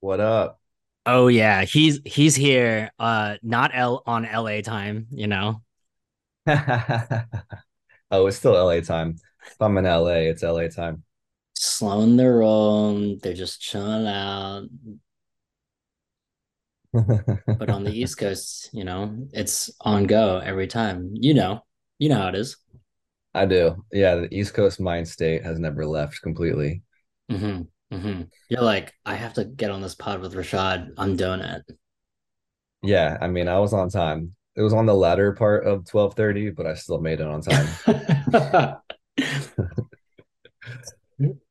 What up? Oh yeah, he's he's here. Uh, not L on LA time, you know. Oh, it's still LA time. If I'm in LA, it's LA time. Slowing their roll. They're just chilling out. But on the East Coast, you know, it's on go every time. You know, you know how it is. I do. Yeah, the East Coast mind state has never left completely. Mm-hmm. Mm-hmm. You're like, I have to get on this pod with Rashad. I'm doing it. Yeah, I mean, I was on time. It was on the latter part of 12:30, but I still made it on time.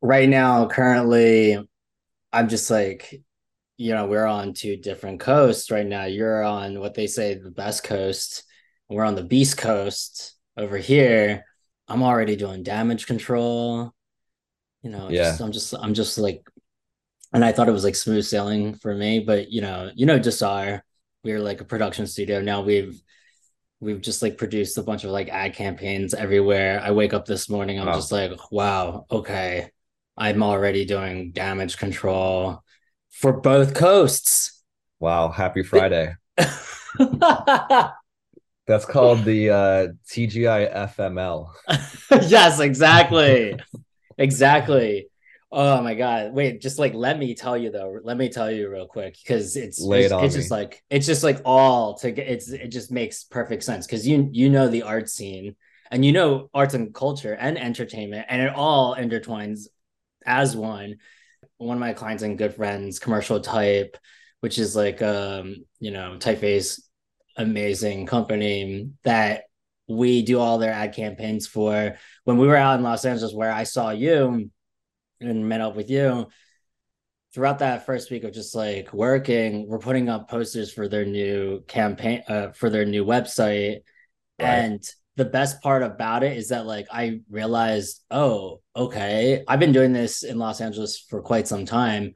Right now, currently, I'm just like, you know, we're on two different coasts right now. You're on what they say the best coast. We're on the beast coast over here. I'm already doing damage control. You know, Yeah. just I'm just I'm just like and I thought it was like smooth sailing for me, but you know, you know, Desire, we're like a production studio. Now we've we've just like produced a bunch of like ad campaigns everywhere. I wake up this morning, I'm Wow. just like, wow, okay. I'm already doing damage control for both coasts. Wow, happy Friday. That's called the uh TGI FML. yes, exactly. Exactly. Oh my God. Wait, just like let me tell you though. Let me tell you real quick because it's Lay it it's, on it's just like it's just like all to get it's it just makes perfect sense because you you know the art scene and you know arts and culture and entertainment and it all intertwines as one. One of my clients and good friends, commercial type, which is like um, you know, typeface amazing company that we do all their ad campaigns for. When we were out in Los Angeles, where I saw you and met up with you, throughout that first week of just like working, we're putting up posters for their new campaign, uh, for their new website. Right. And the best part about it is that like I realized, oh, okay, I've been doing this in Los Angeles for quite some time.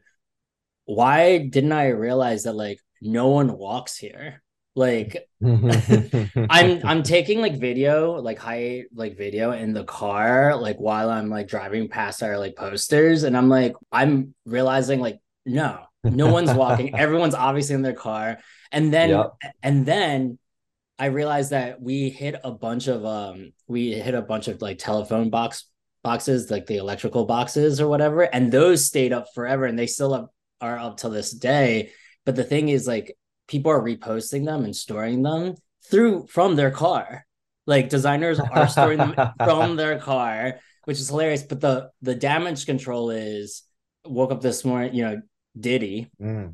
Why didn't I realize that like no one walks here? Like I'm I'm taking like video, like high like video in the car, like while I'm like driving past our like posters, and I'm like I'm realizing like no, no one's walking. Everyone's obviously in their car, and then Yep. and then I realized that we hit a bunch of um we hit a bunch of like telephone box boxes, like the electrical boxes or whatever, and those stayed up forever, and they still up, are up till this day. But the thing is, like people are reposting them and storing them through from their car. Like designers are storing them from their car, which is hilarious. But the the damage control is woke up this morning, you know, Diddy. Mm,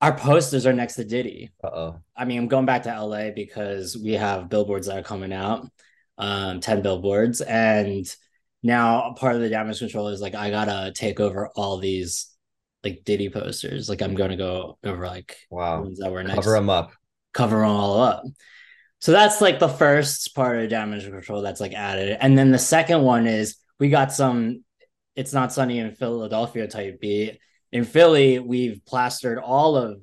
Our posters are next to Diddy. uh-oh. I mean, I'm going back to LA because we have billboards that are coming out, um, 10 billboards. And now part of the damage control is like I gotta take over all these like Diddy posters. Like I'm gonna go over like Wow. ones that were Cover them up. cover them all up. So that's like the first part of damage control that's like added. And then the second one is we got some it's not sunny in Philadelphia type beat. In Philly, we've plastered all of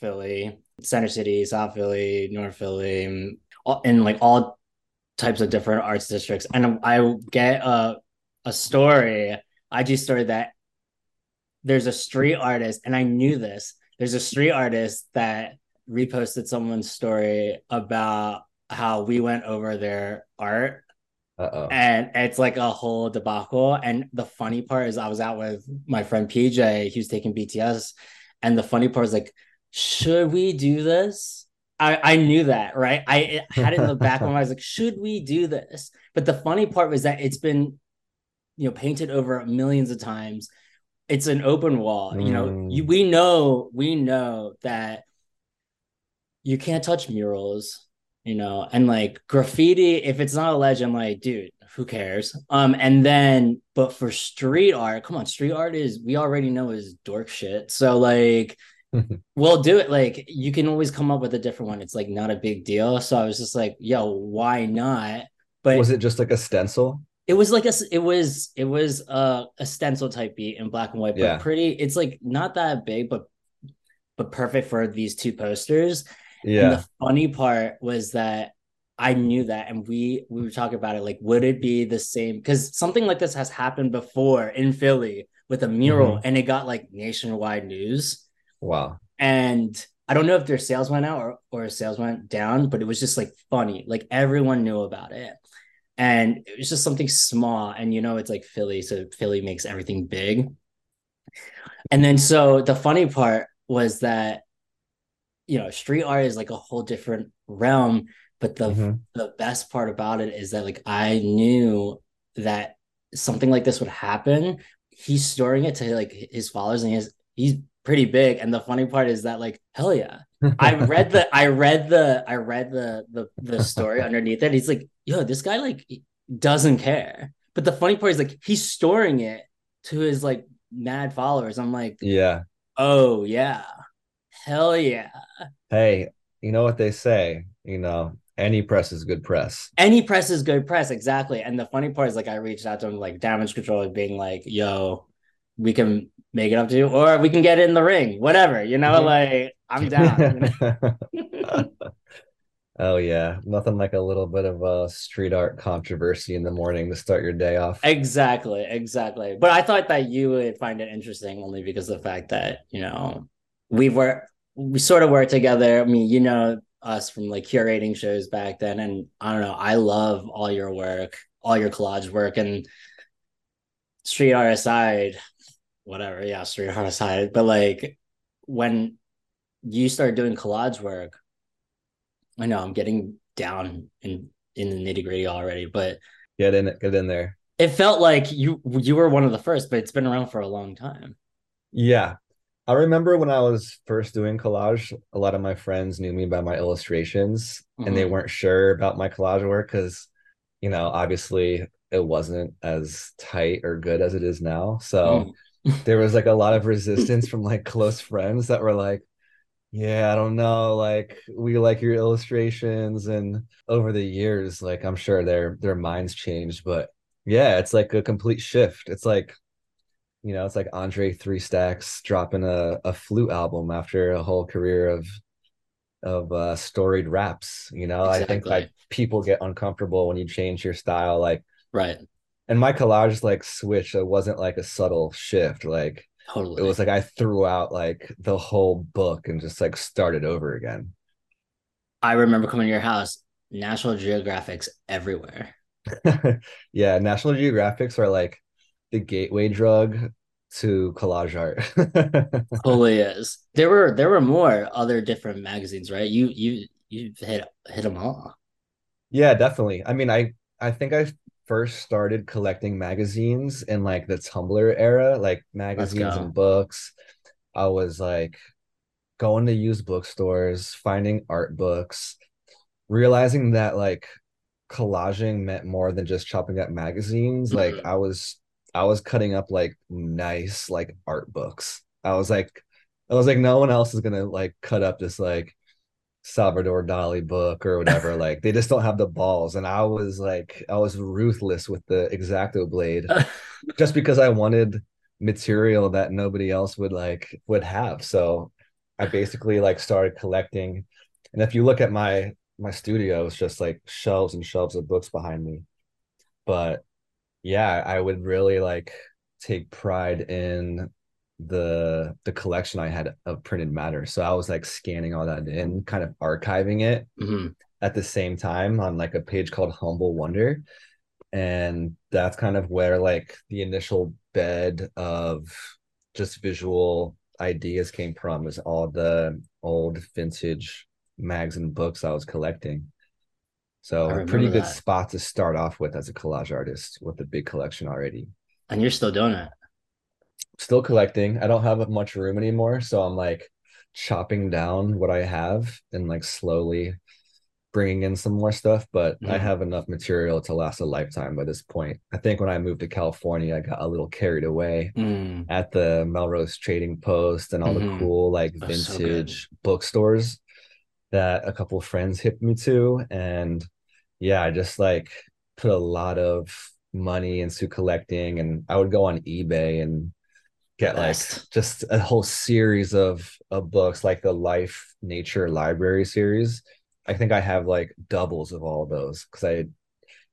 Philly, Center City, South Philly, North Philly, all- in like all types of different arts districts. And I get a a story, IG story that there's a street mm-hmm. artist, and I knew this. There's a street artist that reposted someone's story about how we went over their art Uh-oh. and it's like a whole debacle. And the funny part is, I was out with my friend PJ, he was taking BTS, and the funny part is like, should we do this? I, I knew that, right? I had it in the back of my mind. I was like, should we do this? But the funny part was that it's been, you know, painted over millions of times. It's an open wall. You know, Mm. you, we know, we know that you can't touch murals, you know, and like graffiti, if it's not a legend, like, dude, who cares? Um, and then, but for street art, come on, street art is we already know is dork shit. So like we'll do it. Like you can always come up with a different one. It's like not a big deal. So I was just like, yo, why not? But was it just like a stencil? It was like a it was it was a, a stencil type beat in black and white, but Yeah. pretty. It's like not that big, but but perfect for these two posters. And Yeah. the funny part was that I knew that, and we we were talking about it. Like, would it be the same? Because something like this has happened before in Philly, with a mural, mm-hmm. and it got like nationwide news. Wow. And I don't know if their sales went out or, or sales went down, but it was just like funny. Like everyone knew about it. And it was just something small. And you know, it's like Philly. So Philly makes everything big. And then so the funny part was that, you know, street art is like a whole different realm. But the Mhm. the best part about it is that like I knew that something like this would happen. He's storing it to like his followers and he's he's pretty big. And the funny part is that like, hell yeah. I read the I read the I read the the the story underneath it. He's like, yo, this guy like doesn't care. But the funny part is like he's storing it to his like mad followers. I'm like, Yeah. oh yeah. Hell yeah. Hey, you know what they say, you know, any press is good press. Any press is good press, exactly. And the funny part is like I reached out to him like damage control like being like, yo, we can make it up to you, or we can get it in the ring, whatever, you know, Mhm. like I'm down. you know? Oh yeah, nothing like a little bit of a street art controversy in the morning to start your day off. Exactly, exactly. But I thought that you would find it interesting only because of the fact that, you know, we were we sort of worked together. I mean, you know us from like curating shows back then. And I don't know, I love all your work, all your collage work and street art aside, whatever, yeah, street art aside. But like when you start doing collage work, I know I'm getting down in in the nitty gritty already, but Get in get in there. it felt like you you were one of the first, but it's been around for a long time. Yeah. I remember when I was first doing collage, a lot of my friends knew me by my illustrations and they Mhm. weren't sure about my collage work because, you know, obviously it wasn't as tight or good as it is now. So there was like a lot of resistance from like close friends that were like, yeah, I don't know, like we like your illustrations and over the years, like I'm sure their their minds changed, but yeah, it's like a complete shift. It's like you know, it's like Andre Three Stacks dropping a, a flute album after a whole career of of uh storied raps. You know, I think like people get uncomfortable when you change your style. Like Right. and my collage like switch, it wasn't like a subtle shift. Like Totally. it was like I threw out like the whole book and just like started over again. I remember coming to your house, National Geographics everywhere. yeah, National Geographics are like the gateway drug to collage art. Totally is. There were there were more other different magazines, right? You you you hit hit them all. Yeah, definitely. I mean, I I think I first started collecting magazines in like the Tumblr era, like magazines and books. I was like going to used bookstores, finding art books, realizing that like collaging meant more than just chopping up magazines. Like Mhm. I was I was cutting up like nice like art books. I was like I was like no one else is gonna like cut up this like Salvador Dali book or whatever. like they just don't have the balls. And I was like, I was ruthless with the X-Acto blade just because I wanted material that nobody else would like would have. So I basically like started collecting. And if you look at my my studio, it's just like shelves and shelves of books behind me. But yeah, I would really like take pride in the the collection I had of printed matter. So I was like scanning all that in, kind of archiving it Mhm. at the same time on like a page called Humble Wonder. And that's kind of where like the initial bed of just visual ideas came from is all the old vintage mags and books I was collecting. So a pretty good that. spot to start off with as a collage artist with a big collection already. And you're still doing it. Still collecting. I don't have much room anymore, so I'm like chopping down what I have and like slowly bringing in some more stuff, but I Mhm. have enough material to last a lifetime by this point. I think when I moved to California, I got a little carried away Mm. at the Melrose Trading Post and all Mhm. the cool like Oh, so vintage bookstores that a couple of friends hit me to. And yeah, I just like put a lot of money into collecting and I would go on eBay and get like just a whole series of of books like the Life Nature Library series. I think I have like doubles of all those because I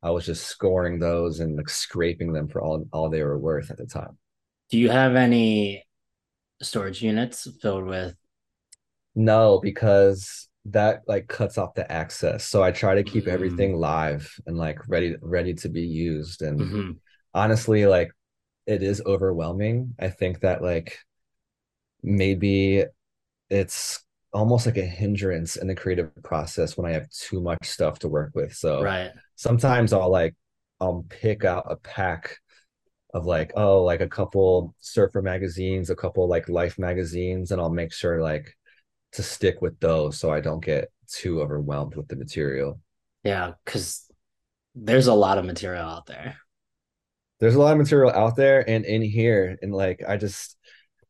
I was just scoring those and like scraping them for all all they were worth at the time. Do you have any storage units filled with? No, because that like cuts off the access. So I try to keep Mm. everything live and like ready ready to be used. And Mhm. honestly, like it is overwhelming. I think that like maybe it's almost like a hindrance in the creative process when I have too much stuff to work with. So Right. sometimes I'll like I'll pick out a pack of like oh like a couple surfer magazines, a couple like life magazines, and I'll make sure like to stick with those so I don't get too overwhelmed with the material. Yeah, because there's a lot of material out there. There's a lot of material out there and in here, and like I just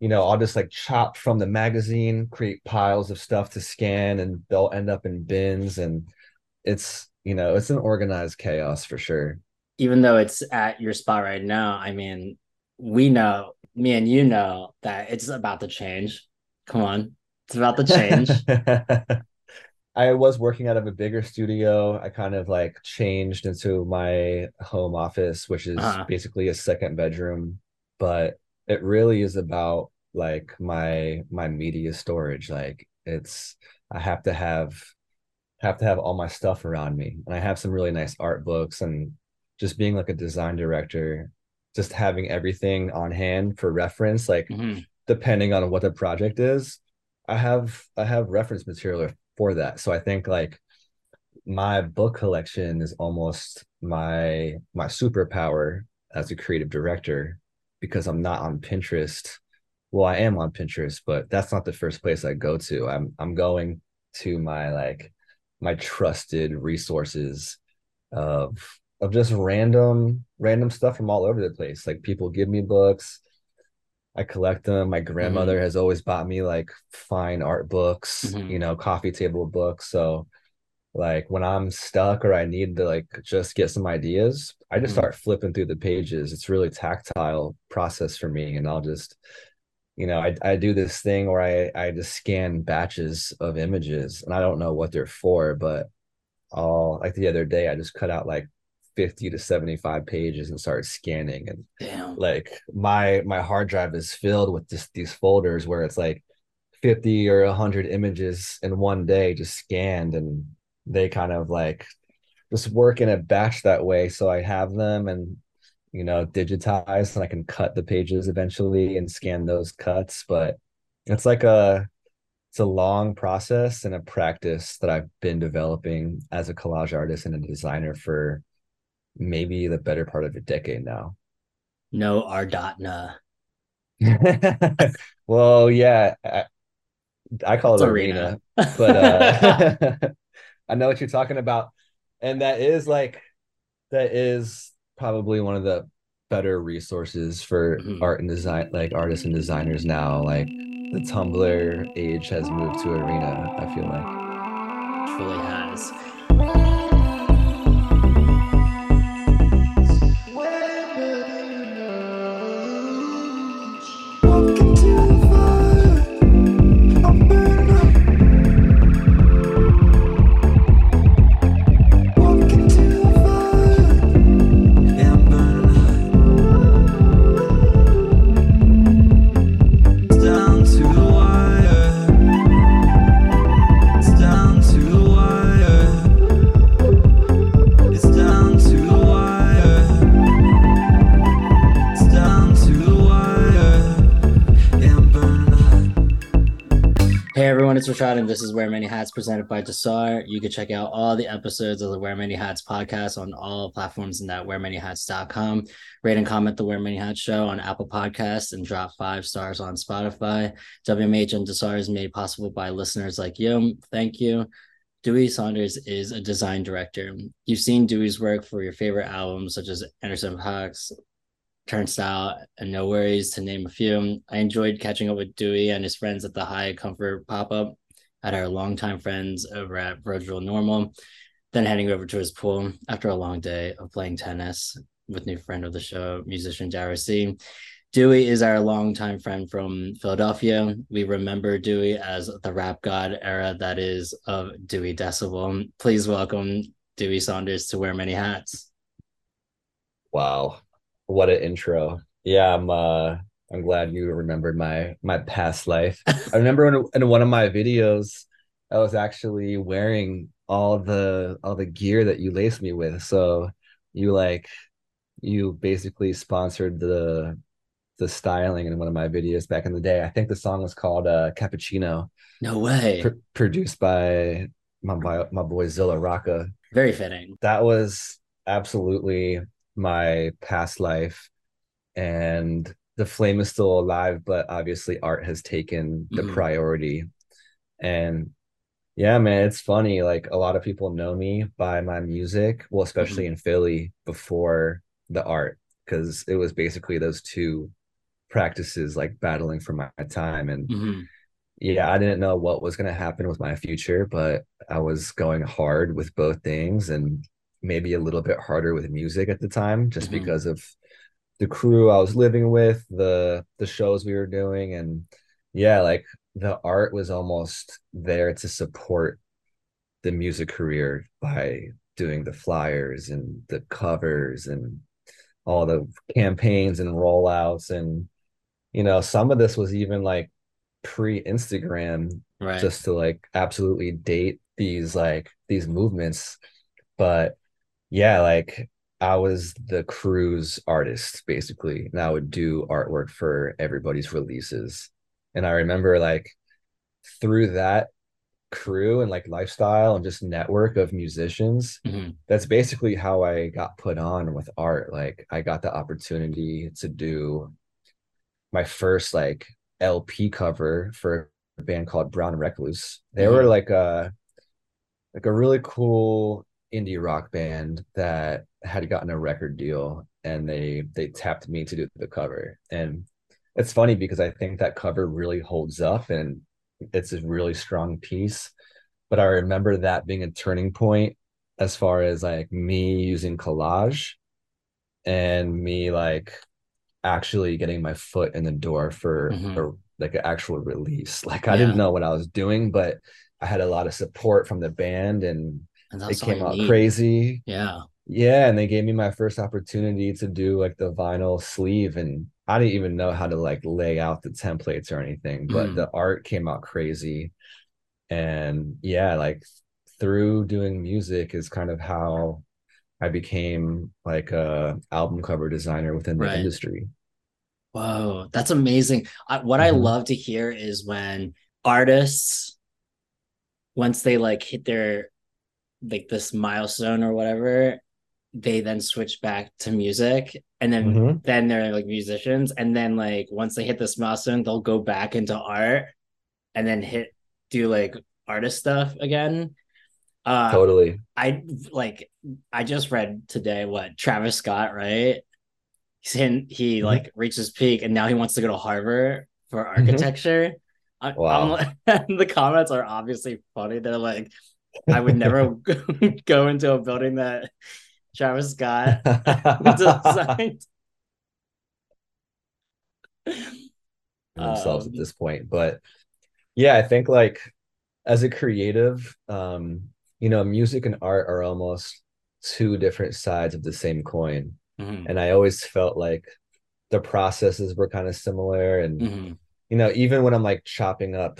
you know, I'll just like chop from the magazine, create piles of stuff to scan, and they'll end up in bins. And it's, you know, it's an organized chaos for sure. Even though it's at your spot right now, I mean, we know, me and you know that it's about to change. Come on, it's about to change. I was working out of a bigger studio. I kind of like changed into my home office, which is Uh-huh. basically a second bedroom, but it really is about like my my media storage. Like it's I have to have have to have all my stuff around me. And I have some really nice art books and just being like a design director, just having everything on hand for reference, like Mhm. depending on what the project is i have i have reference material for that. So i think like my book collection is almost my my superpower as a creative director because i'm not on pinterest. Well i am on pinterest but that's not the first place i go to. I'm i'm going to my like my trusted resources of of just random random stuff from all over the place. Like people give me books I collect them. My grandmother has always bought me like fine art books, Mhm. you know, coffee table books. So like when I'm stuck or I need to like just get some ideas, I just Mhm. start flipping through the pages. It's really tactile process for me. And I'll just, you know, I, I do this thing where I, I just scan batches of images and I don't know what they're for, but I'll like the other day I just cut out like 50 to 75 pages and started scanning and Damn. like my my hard drive is filled with just these folders where it's like 50 or 100 images in one day just scanned and they kind of like just work in a batch that way so i have them and you know digitized and i can cut the pages eventually and scan those cuts but it's like a it's a long process and a practice that i've been developing as a collage artist and a designer for maybe the better part of a decade now No R dot nah. well, yeah, I, I call It's it Are.na, but uh, I know what you're talking about, and that is like that is probably one of the better resources for Mhm. art and design, like artists and designers now. Like the Tumblr age has moved to Are.na. I feel like. truly has. Everyone, and this is Wear Many Hats presented by Desar. You can check out all the episodes of the Wear Many Hats podcast on all platforms and at wearmanyhats.com. Rate and comment the Wear Many Hats show on Apple Podcasts and drop five stars on Spotify. WMH and Desar is made possible by listeners like you. Thank you. Dewey Saunders is a design director. You've seen Dewey's work for your favorite albums such as Anderson Paak's Turnstile and NxWorries, to name a few. I enjoyed catching up with Dewey and his friends at the High Comfort pop up at our longtime friends over at Virgil Normal, then heading over to his pool after a long day of playing tennis with new friend of the show, musician Dara. Dewey is our longtime friend from Philadelphia. We remember Dewey as the rap god era that is of Dewey Decibel. Please welcome Dewey Saunders to Wear Many Hats. Wow, what an intro! Yeah, I'm uh, I'm glad you remembered my my past life. I remember in, in one of my videos, I was actually wearing all the all the gear that you laced me with. So you like you basically sponsored the the styling in one of my videos back in the day. I think the song was called uh, Cappuccino, No way. pr- produced by my boy, my boy Zilla Rocca. Very fitting. That was absolutely my past life, and the flame is still alive, but obviously art has taken the Mhm. priority. And yeah, man, it's funny. Like a lot of people know me by my music, well, especially in Philly before the art, because it was basically those two practices like battling for my time. And Mhm. yeah, I didn't know what was going to happen with my future, but I was going hard with both things and maybe a little bit harder with music at the time just Mhm. because of the crew I was living with, the the shows we were doing and yeah, like the art was almost there to support the music career by doing the flyers and the covers and all the campaigns and rollouts and you know some of this was even like pre-Instagram Right. just to like absolutely date these like these movements but yeah like I was the crew's artist basically and I would do artwork for everybody's releases and I remember like through that crew and like lifestyle and just network of musicians Mhm. that's basically how I got put on with art. Like I got the opportunity to do my first like LP cover for a band called Brown Recluse. They were Mhm. like a like a really cool indie rock band that had gotten a record deal and they they tapped me to do the cover. And it's funny because I think that cover really holds up and it's a really strong piece. But I remember that being a turning point as far as like me using collage and me like actually getting my foot in the door for Mhm. a, like an actual release. Like I Yeah. didn't know what I was doing, but I had a lot of support from the band and And it came out need. crazy. Yeah. Yeah, and they gave me my first opportunity to do like the vinyl sleeve and I didn't even know how to like lay out the templates or anything, but Mm. the art came out crazy. And yeah, like through doing music is kind of how I became like a album cover designer within the Right. industry. Whoa, that's amazing. I, what I Mhm. love to hear is when artists, once they like hit their like this milestone or whatever, they then switch back to music and then Mhm. then they're like musicians. And then like once they hit this milestone, they'll go back into art and then hit do like artist stuff again. Uh Totally. I like I just read today what Travis Scott, right? He's in, he Mhm. like reached his peak and now he wants to go to Harvard for Mhm. architecture. I, Wow. I'm the comments are obviously funny. They're like, I would never go into a building that Travis Scott designed. themselves Um, at this point. But yeah, I think like as a creative, um, you know, music and art are almost two different sides of the same coin. Mhm, And I always felt like the processes were kind of similar. And, mhm, you know, even when I'm like chopping up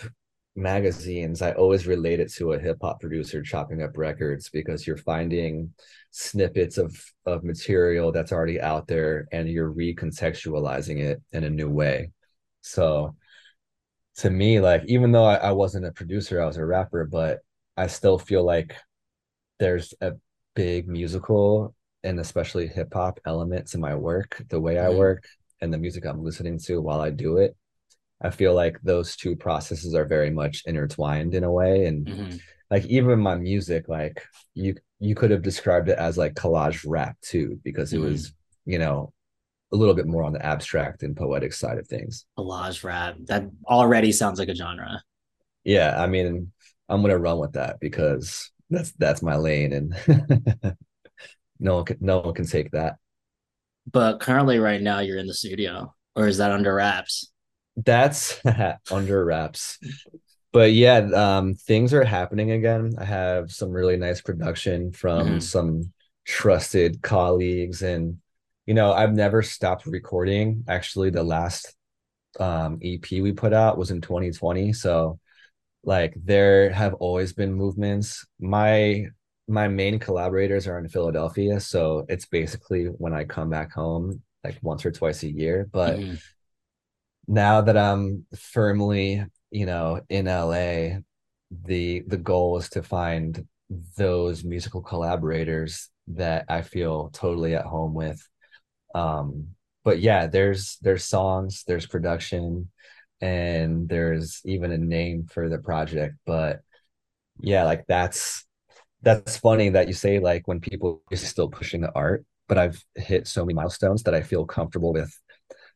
magazines, I always relate it to a hip hop producer chopping up records because you're finding snippets of of material that's already out there and you're recontextualizing it in a new way. So to me, like even though I, I wasn't a producer, I was a rapper, but I still feel like there's a big musical and especially hip hop element to my work, the way I Mhm. work and the music I'm listening to while I do it. I feel like those two processes are very much intertwined in a way. And mhm. like even my music, like you you could have described it as like collage rap too, because it Mhm. was, you know, a little bit more on the abstract and poetic side of things. Collage rap. That already sounds like a genre. Yeah, I mean, I'm gonna run with that because that's that's my lane and no one can no one can take that. But currently, right now, you're in the studio, or is that under wraps? That's under wraps. But yeah, um, things are happening again. I have some really nice production from Mhm. some trusted colleagues, and you know, I've never stopped recording. Actually, the last um EP we put out was in 2020. So like there have always been movements. My my main collaborators are in Philadelphia, so it's basically when I come back home like once or twice a year. But Mhm. Now that I'm firmly, you know, in LA, the the goal is to find those musical collaborators that I feel totally at home with. Um, but yeah, there's there's songs, there's production, and there's even a name for the project. But yeah, like that's that's funny that you say like when people are still pushing the art, but I've hit so many milestones that I feel comfortable with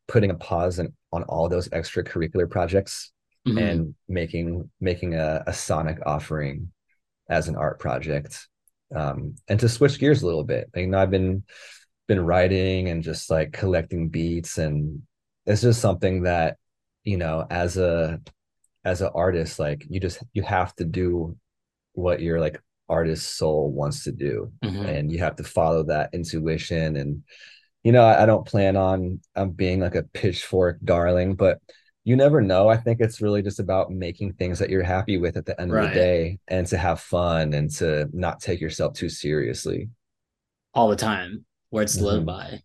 putting a pause in, on all those extracurricular projects Mhm. and making making a, a sonic offering as an art project um and to switch gears a little bit like, you know i've been been writing and just like collecting beats and it's just something that you know as a as an artist like you just you have to do what your like artist soul wants to do Mhm. and you have to follow that intuition and you know i, I don't plan on um, being like a pitchfork darling but you never know i think it's really just about making things that you're happy with at the end of the day and to have fun and to not take yourself too seriously all the time where it's live Mhm. by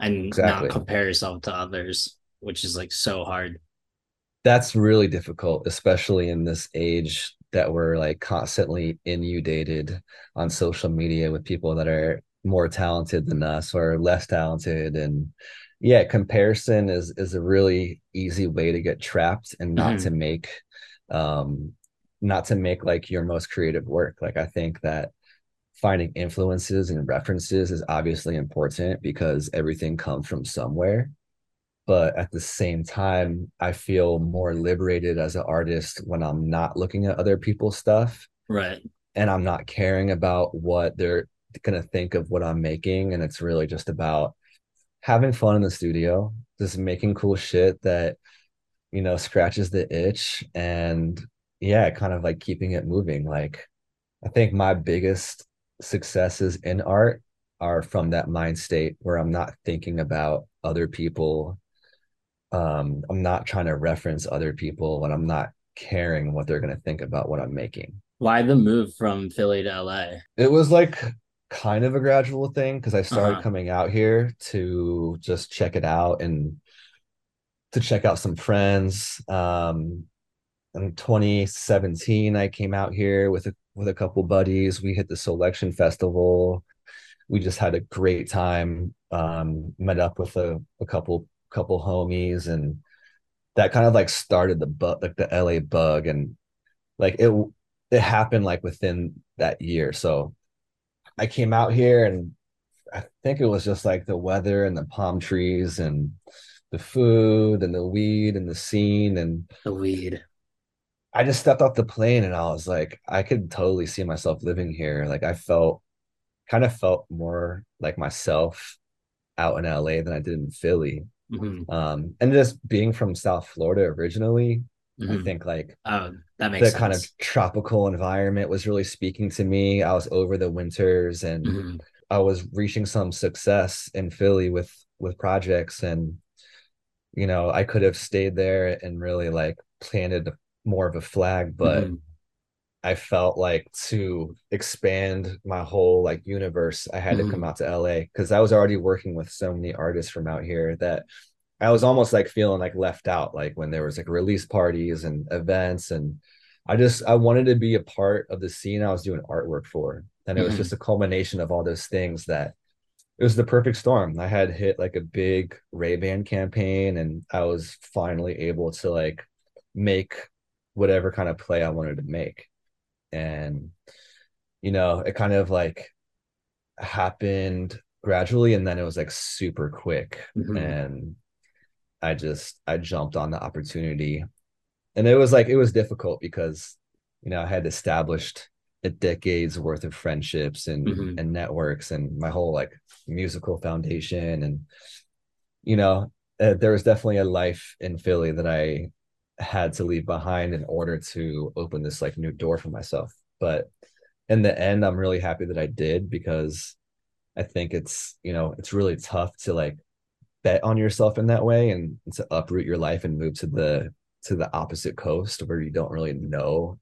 and Exactly. not compare yourself to others, which is like so hard. that's really difficult especially in this age that we're like constantly inundated on social media with people that are more talented than us or less talented and yeah comparison is is a really easy way to get trapped and not Mhm. to make um not to make like your most creative work like i think that finding influences and references is obviously important because everything comes from somewhere but at the same time i feel more liberated as an artist when i'm not looking at other people's stuff Right. and i'm not caring about what they're going to think of what i'm making and it's really just about having fun in the studio just making cool shit that you know scratches the itch and yeah kind of like keeping it moving. Like i think my biggest successes in art are from that mind state where i'm not thinking about other people. Um i'm not trying to reference other people and i'm not caring what they're going to think about what i'm making. Why the move from Philly to LA? it was like kind of a gradual thing because i started Uh-huh. coming out here to just check it out and to check out some friends um in 2017 i came out here with a with a couple buddies. We hit the selection festival. We just had a great time um met up with a, a couple couple homies and that kind of like started the bug like the la bug and like it it happened like within that year. So i came out here and i think it was just like the weather and the palm trees and the food and the weed and the scene and The weed. I just stepped off the plane and I was like, I could totally see myself living here. Like I felt kind of felt more like myself out in LA than I did in Philly. Mhm. Um, and just being from South Florida originally, I Mhm. think like Oh, that the makes sense. kind of tropical environment was really speaking to me. I was over the winters and Mhm. I was reaching some success in Philly with with projects and you know, I could have stayed there and really like planted more of a flag, but Mhm. I felt like to expand my whole like universe, I had to come Mhm. out to LA because I was already working with so many artists from out here that I was almost like feeling like left out, like when there was like release parties and events and I just I wanted to be a part of the scene I was doing artwork for. And it was Mhm. just a culmination of all those things that it was the perfect storm. I had hit like a big Ray-Ban campaign and I was finally able to like make whatever kind of play I wanted to make. And you know, it kind of like happened gradually and then it was like super quick Mhm. and I just I jumped on the opportunity. And it was like it was difficult because you know, I had established a decade's worth of friendships and Mhm. and networks and my whole like musical foundation and you know uh, there was definitely a life in Philly that I had to leave behind in order to open this like new door for myself but in the end I'm really happy that I did because I think it's you know it's really tough to like bet on yourself in that way and, to uproot your life and move to the to the opposite coast where you don't really know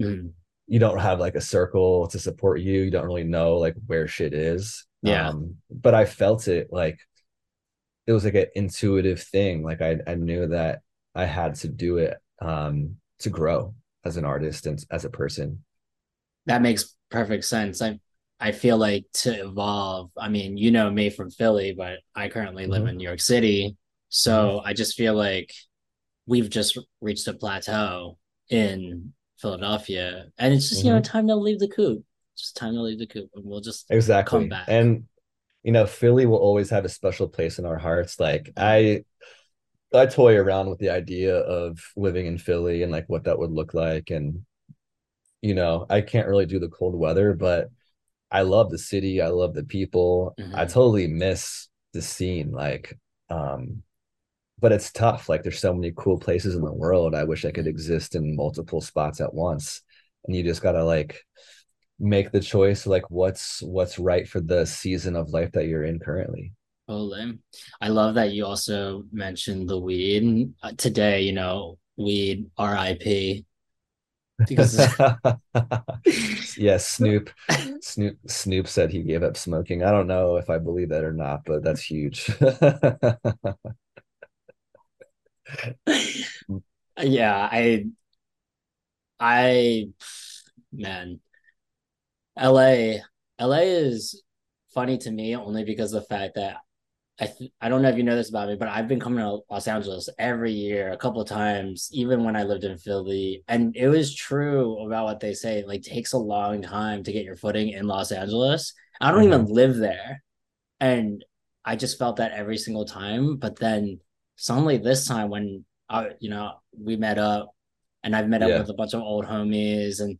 Mhm. you don't have like a circle to support you you don't really know like where shit is Yeah. um but i felt it like it was like an intuitive thing like i i knew that i had to do it um to grow as an artist and as a person That makes perfect sense. I I feel like to evolve. I mean, you know me from Philly, but I currently live Mhm. in New York City, so I just feel like we've just reached a plateau in Philadelphia, and it's just you know time to leave the coop. Just time to leave the coop, and we'll just exactly come back. and you know philly will always have a special place in our hearts like i i toy around with the idea of living in philly and like what that would look like and you know i can't really do the cold weather but i love the city i love the people i Mhm. totally miss the scene like um but it's tough like there's so many cool places in the world i wish i could exist in multiple spots at once and you just gotta like make the choice like what's what's right for the season of life that you're in currently Oh, Totally. I love that you also mentioned the weed Uh, today. You know, weed R.I.P. Because yeah snoop snoop snoop said he gave up smoking i don't know if i believe that or not but that's huge yeah, I, I, man, L.A. L.A. is funny to me only because of the fact that I th- I don't know if you know this about me, but I've been coming to Los Angeles every year, a couple of times, even when I lived in Philly. And it was true about what they say. It like takes a long time to get your footing in Los Angeles. I don't even mm-hmm. live there. And I just felt that every single time. But then suddenly this time when I, you know, we met up and I've met up Yeah. with a bunch of old homies and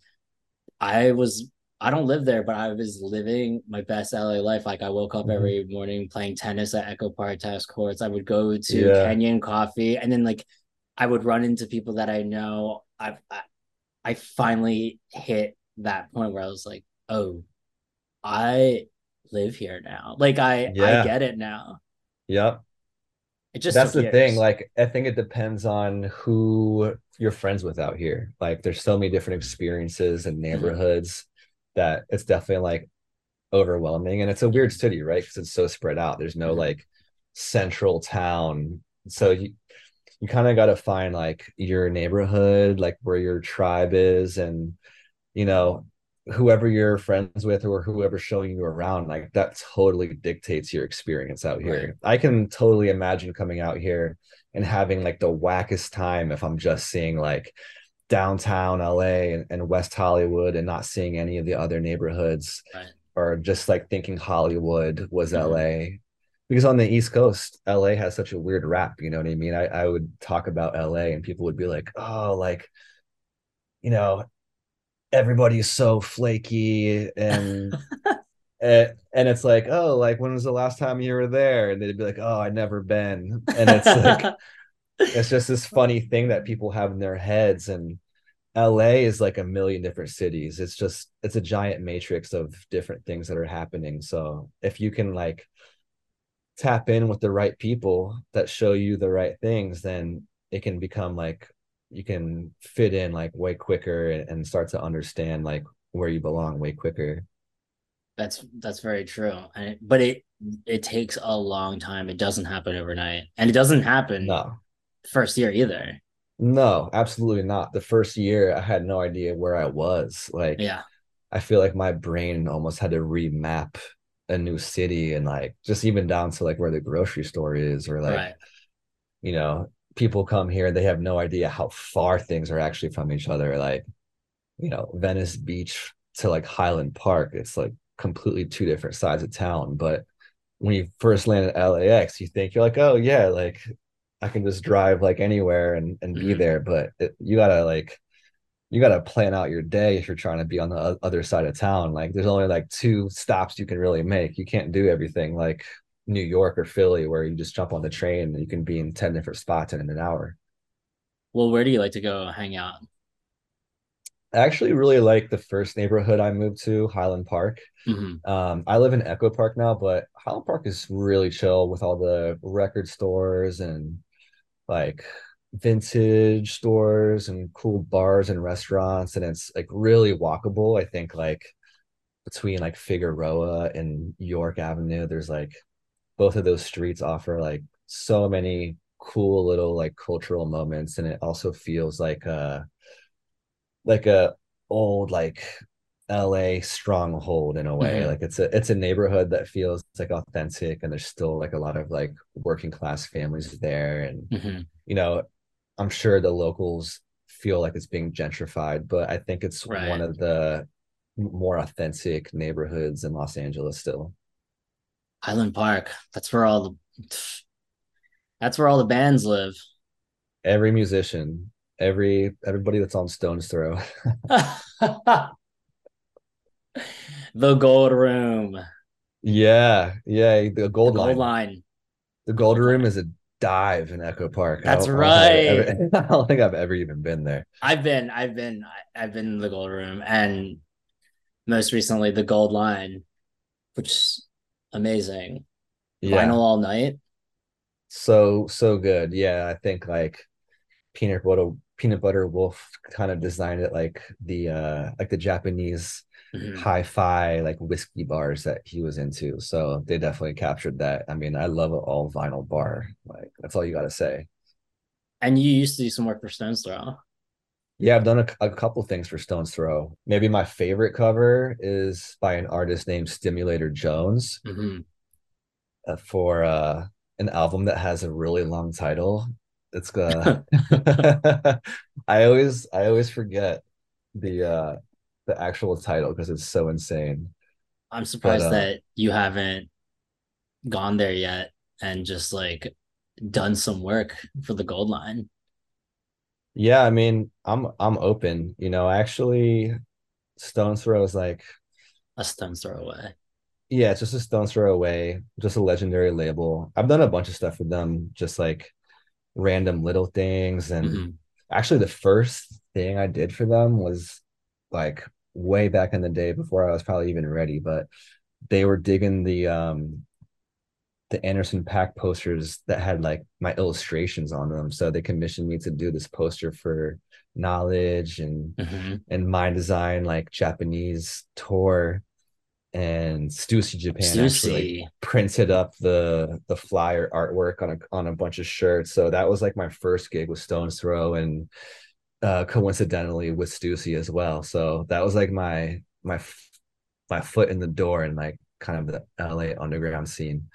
I was I don't live there, but I was living my best LA life. Like I woke up Mhm. every morning playing tennis at Echo Park Tennis Courts. I would go to Yeah. Canyon Coffee, and then like I would run into people that I know. I've I, I finally hit that point where I was like, oh, I live here now. Like I I get it now. yep It just that's the thing like i think it depends on who you're friends with out here like there's so many different experiences and neighborhoods that it's definitely like overwhelming and it's a weird city right? Because it's so spread out. There's no Mhm. like central town. So you you kind of got to find like your neighborhood like where your tribe is and you know whoever you're friends with or whoever's showing you around like that totally dictates your experience out here. I can totally imagine coming out here and having like the wackest time if i'm just seeing like downtown la and, and west hollywood and not seeing any of the other neighborhoods Right. or just like thinking hollywood was Mhm. la because on the east coast la has such a weird rap you know what i mean I, I would talk about la and people would be like oh like you know everybody's so flaky and and, and it's like oh like when was the last time you were there and they'd be like oh i never been and it's like it's just this funny thing that people have in their heads and LA is like a million different cities. It's just it's a giant matrix of different things that are happening. So if you can like tap in with the right people that show you the right things, then it can become like you can fit in like way quicker and, and start to understand like where you belong way quicker. That's that's very true. And it, but it it takes a long time. It doesn't happen overnight. And it doesn't happen No, first year either. No, absolutely not. The first year I had no idea where I was. Like Yeah. I feel like my brain almost had to remap a new city and like just even down to like where the grocery store is or like right. you know people come here and they have no idea how far things are actually from each other like you know Venice Beach to like Highland Park it's like completely two different sides of town but when you first land at LAX you think you're like oh yeah like I can just drive like anywhere and and be Mhm. there but it, you gotta like you got to plan out your day if you're trying to be on the other side of town. Like there's only like two stops you can really make. You can't do everything like New York or Philly where you just jump on the train and you can be in 10 different spots in an hour. Well, where do you like to go hang out? I actually really like the first neighborhood I moved to, Highland Park. Mhm. Um, I live in Echo Park now, but Highland Park is really chill with all the record stores and like vintage stores and cool bars and restaurants, and it's like really walkable. I think like between like Figueroa and York Avenue, there's like both of those streets offer like so many cool little like cultural moments, and it also feels like uh like a old like LA stronghold in a way. Mhm. Like it's a it's a neighborhood that feels like authentic and there's still like a lot of like working class families there and Mhm. you know, I'm sure the locals feel like it's being gentrified, but I think it's one of the more authentic neighborhoods in Los Angeles still. Highland Park. That's where all the that's where all the bands live. Every musician, every everybody that's on Stone's Throw. the Gold Room, Yeah, yeah, the the Gold Gold Line. Line. The Gold Gold Room is a dive in Echo Park. That's don't, I don't think I've right. ever, I don't think I've ever even been there. I've been, I've been, I've been in the Gold Room, and most recently the Gold Line, which is amazing. Yeah, Vinyl all night. so so good. Yeah, I think like peanut butter peanut butter wolf kind of designed it like the uh like the Japanese Mhm. hi-fi like whiskey bars that he was into. So they definitely captured that. I mean, I love an all vinyl bar. Like that's all you got to say. And you used to do some work for Stone's Throw. Yeah, I've done a, a couple things for Stone's Throw. Maybe my favorite cover is by an artist named Stimulator Jones. Mhm. uh, for uh an album that has a really long title. It's uh I always I always forget the uh the actual title because it's so insane. I'm surprised uh, that you haven't gone there yet and just like done some work for the Gold Line. Yeah, I mean, I'm I'm open. You know, actually Stone's Throw is like, A stone's throw away. yeah, it's just a Stone's Throw away, just a legendary label. I've done a bunch of stuff with them, just like random little things and Mhm. actually the first thing I did for them was like way back in the day before I was probably even ready, but they were digging the um the Anderson Paak posters that had like my illustrations on them. So they commissioned me to do this poster for Knxwledge and Mhm. and Mndsgn like Japanese tour and Stussy Japan actually Stussy. printed up the the flyer artwork on a on a bunch of shirts. So that was like my first gig with Stone's Throw and uh coincidentally with Stussy as well. So that was like my my my foot in the door in like kind of the LA underground scene.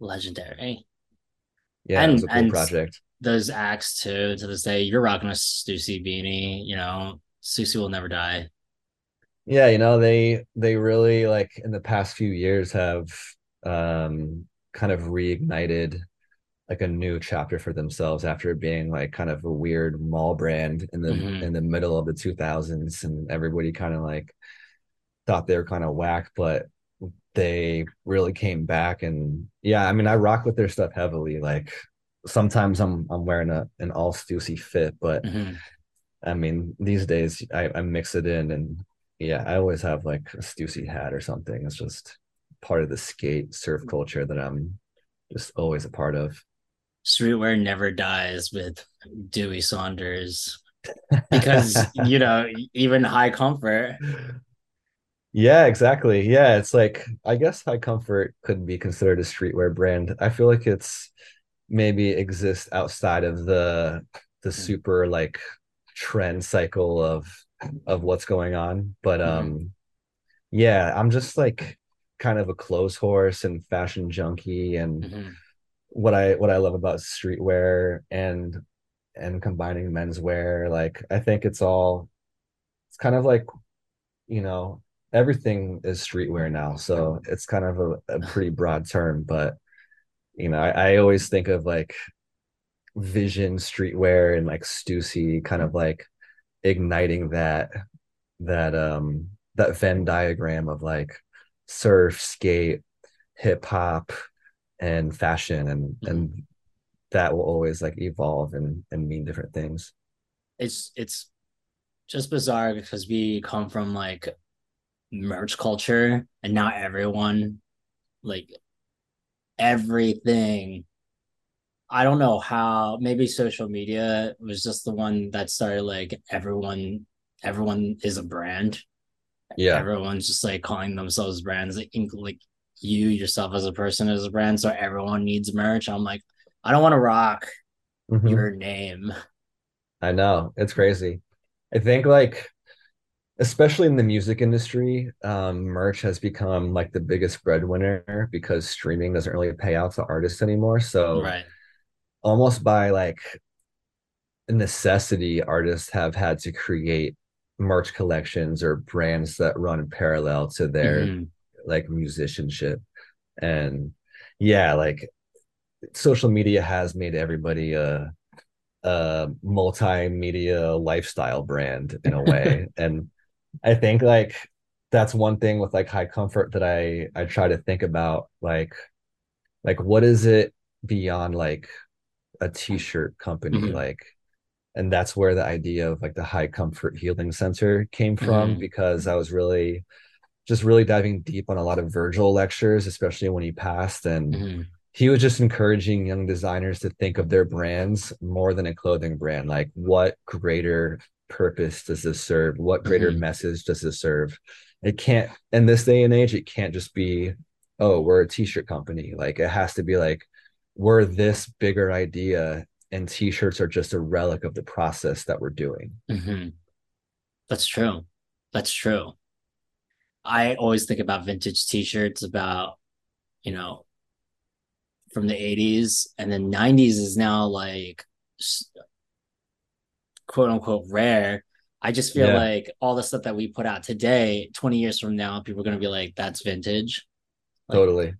Legendary. Yeah, it was a And- cool and- project. Those acts too, to this day, you're rocking a Stussy beanie, you know, Stussy will never die. Yeah, you know, they they really like in the past few years have um kind of reignited like a new chapter for themselves after being like kind of a weird mall brand in the Mhm. in the middle of the 2000s and everybody kind of like thought they were kind of whack but they really came back and yeah I mean I rock with their stuff heavily like sometimes I'm I'm wearing a an all Stussy fit but Mhm. I mean these days I, I mix it in and yeah I always have like a Stussy hat or something it's just part of the skate surf mm. culture that I'm just always a part of Streetwear never dies with Dewey Saunders because, you know, even high comfort. Yeah, exactly. Yeah, it's like I guess High Comfort could be considered a streetwear brand. I feel like it's maybe exists outside of the the mm. super like trend cycle of of what's going on. But um yeah, I'm just like kind of a clothes horse and fashion junkie and Mhm. what I what I love about streetwear and and combining menswear, like I think it's all it's kind of like, you know, everything is streetwear now. So it's kind of a, a pretty broad term, but you know, I, I always think of like Vision streetwear and like Stussy kind of like igniting that that um that Venn diagram of like surf, skate, hip hop, and fashion and and that will always like evolve and and mean different things. It's it's just bizarre because we come from like merch culture and now everyone like everything I don't know how maybe social media was just the one that started like everyone everyone is a brand. Yeah. Everyone's just like calling themselves brands like, like you yourself as a person as a brand. So everyone needs merch. I'm like, I don't want to rock Mhm. your name. I know. It's crazy. I think like especially in the music industry, um, merch has become like the biggest breadwinner because streaming doesn't really pay out to artists anymore. So Right. Almost by like necessity, artists have had to create merch collections or brands that run parallel to their Mhm. like musicianship. And yeah, like social media has made everybody a a multimedia lifestyle brand in a way. and I think like that's one thing with like high comfort that I I try to think about like like what is it beyond like a t-shirt company Mhm. like and that's where the idea of like the high comfort healing center came from Mhm. because I was really just really diving deep on a lot of Virgil lectures especially when he passed and Mhm. he was just encouraging young designers to think of their brands more than a clothing brand. Like, what greater purpose does this serve? What greater Mhm. message does this serve? It can't, in this day and age, it can't just be, oh, we're a t-shirt company. Like, it has to be like, we're this bigger idea, and t-shirts are just a relic of the process that we're doing. Mhm. That's true. That's true. I always think about vintage t-shirts about, you know, from the 80s and then 90s is now like quote unquote rare. I just feel Yeah. like all the stuff that we put out today, 20 years from now, people are going to be like, that's vintage. Like- totally.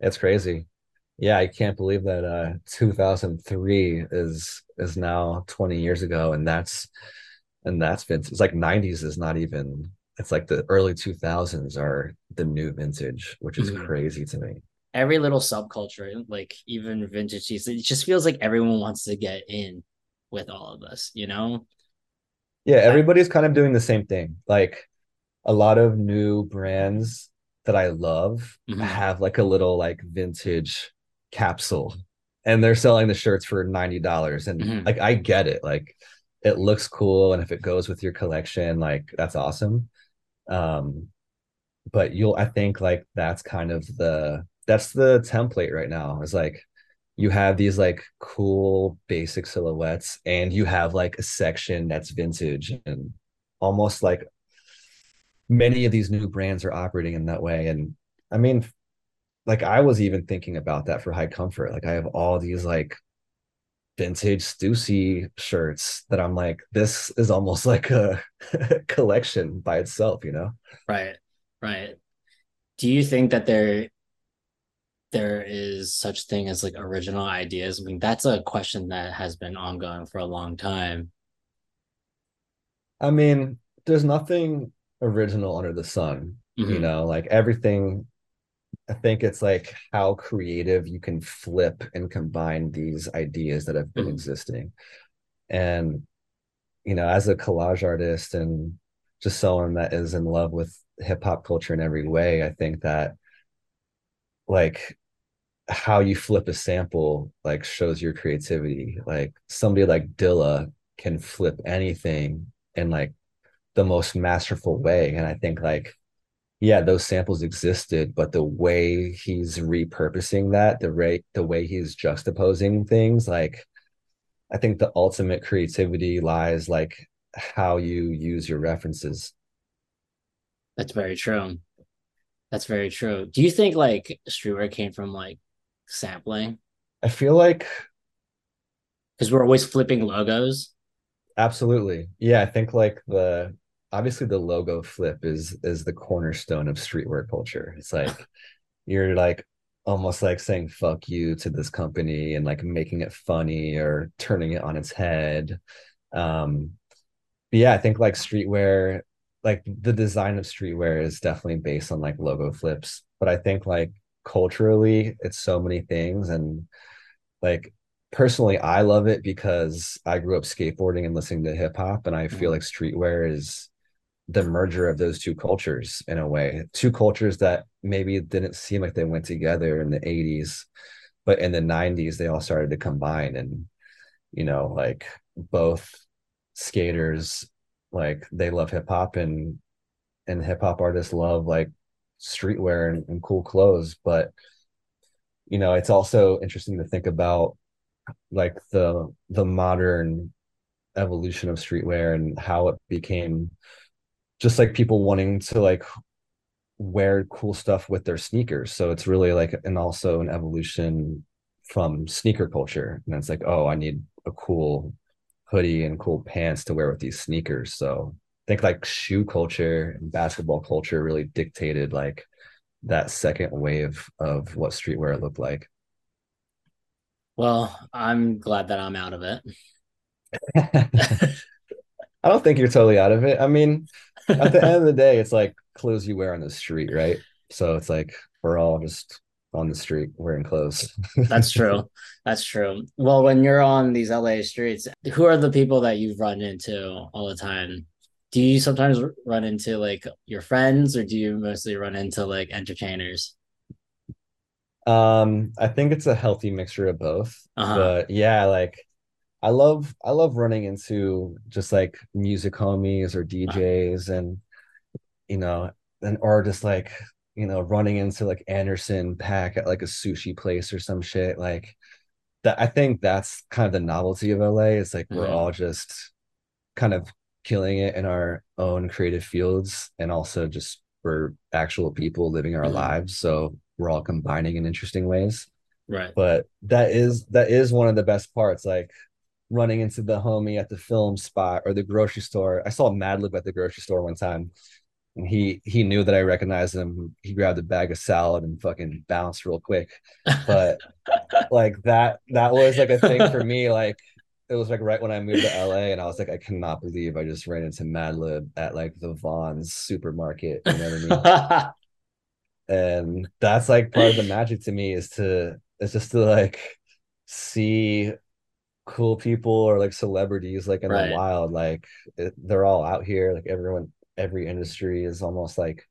It's crazy. Yeah, I can't believe that uh 2003 is is now 20 years ago and that's and that's vintage. It's like 90s is not even it's like the early 2000s are the new vintage, which is Mhm. crazy to me. Every little subculture, like even vintage tees, it just feels like everyone wants to get in with all of this, you know? Yeah, everybody's kind of doing the same thing. Like a lot of new brands that I love Mhm. have like a little like vintage capsule and they're selling the shirts for $90 and Mhm. like I get it. Like it looks cool and if it goes with your collection, like that's awesome. Um but you'll I think like that's kind of the that's the template right now. Is like you have these like cool basic silhouettes and you have like a section that's vintage and almost like many of these new brands are operating in that way and i mean like i was even thinking about that for high comfort like i have all these like vintage Stussy shirts that i'm like this is almost like a collection by itself you know Right, right. Do you think that there there is such thing as like original ideas? I mean, that's a question that has been ongoing for a long time. i mean there's nothing original under the sun you Mhm. know like everything i think it's like how creative you can flip and combine these ideas that have been Mhm. existing. And you know as a collage artist and just someone that is in love with hip hop culture in every way i think that like how you flip a sample like shows your creativity. Like somebody like dilla can flip anything in like the most masterful way. And i think like yeah, those samples existed, but the way he's repurposing that, the way the way he's juxtaposing things, like I think the ultimate creativity lies like how you use your references. That's very true. That's very true. Do you think like streetwear came from like sampling? I feel like Because we're always flipping logos. absolutely. Yeah, I think like the obviously the logo flip is is the cornerstone of streetwear culture. It's like you're like almost like saying fuck you to this company and like making it funny or turning it on its head. Um but yeah, I think like streetwear, like the design of streetwear is definitely based on like logo flips. But I think like culturally, it's so many things. And like personally I love it because I grew up skateboarding and listening to hip hop, and I feel Mhm. like streetwear is the merger of those two cultures in a way. Two cultures that maybe didn't seem like they went together in the 80s, but in the 90s they all started to combine and you know, like both skaters like they love hip hop and and hip hop artists love like streetwear and, and cool clothes, but you know, it's also interesting to think about like the the modern evolution of streetwear and how it became just like people wanting to like wear cool stuff with their sneakers. So it's really like and also an evolution from sneaker culture. And it's like, oh, I need a cool hoodie and cool pants to wear with these sneakers. So I think like shoe culture and basketball culture really dictated like that second wave of what streetwear looked like. Well, I'm glad that I'm out of it. I don't think you're totally out of it. I mean, at the end of the day, it's like clothes you wear on the street, right? So it's like we're all just on the street wearing clothes. That's true. That's true. Well, when you're on these LA streets, who are the people that you've run into all the time? Do you sometimes run into like your friends or do you mostly run into like entertainers? Um, I think it's a healthy mixture of both. Uh-huh. But yeah, like I love I love running into just like music homies or DJs and you know, and or just like, you know, running into like Anderson Paak at like a sushi place or some shit. Like that I think that's kind of the novelty of LA. It's like we're Mhm. all just kind of killing it in our own creative fields and also just we're actual people living our Mhm. lives. So we're all combining in interesting ways Right. but that is that is one of the best parts like running into the homie at the film spot or the grocery store. I saw madlib at the grocery store one time and he he knew that i recognized him. He grabbed a bag of salad and fucking bounced real quick. But like that that was like a thing for me like it was like right when i moved to la and i was like i cannot believe i just ran into madlib at like the Vons supermarket you know what i mean and that's like part of the magic to me is to is just to like see cool people or like celebrities like in Right. the wild like it, they're all out here like everyone every industry is almost like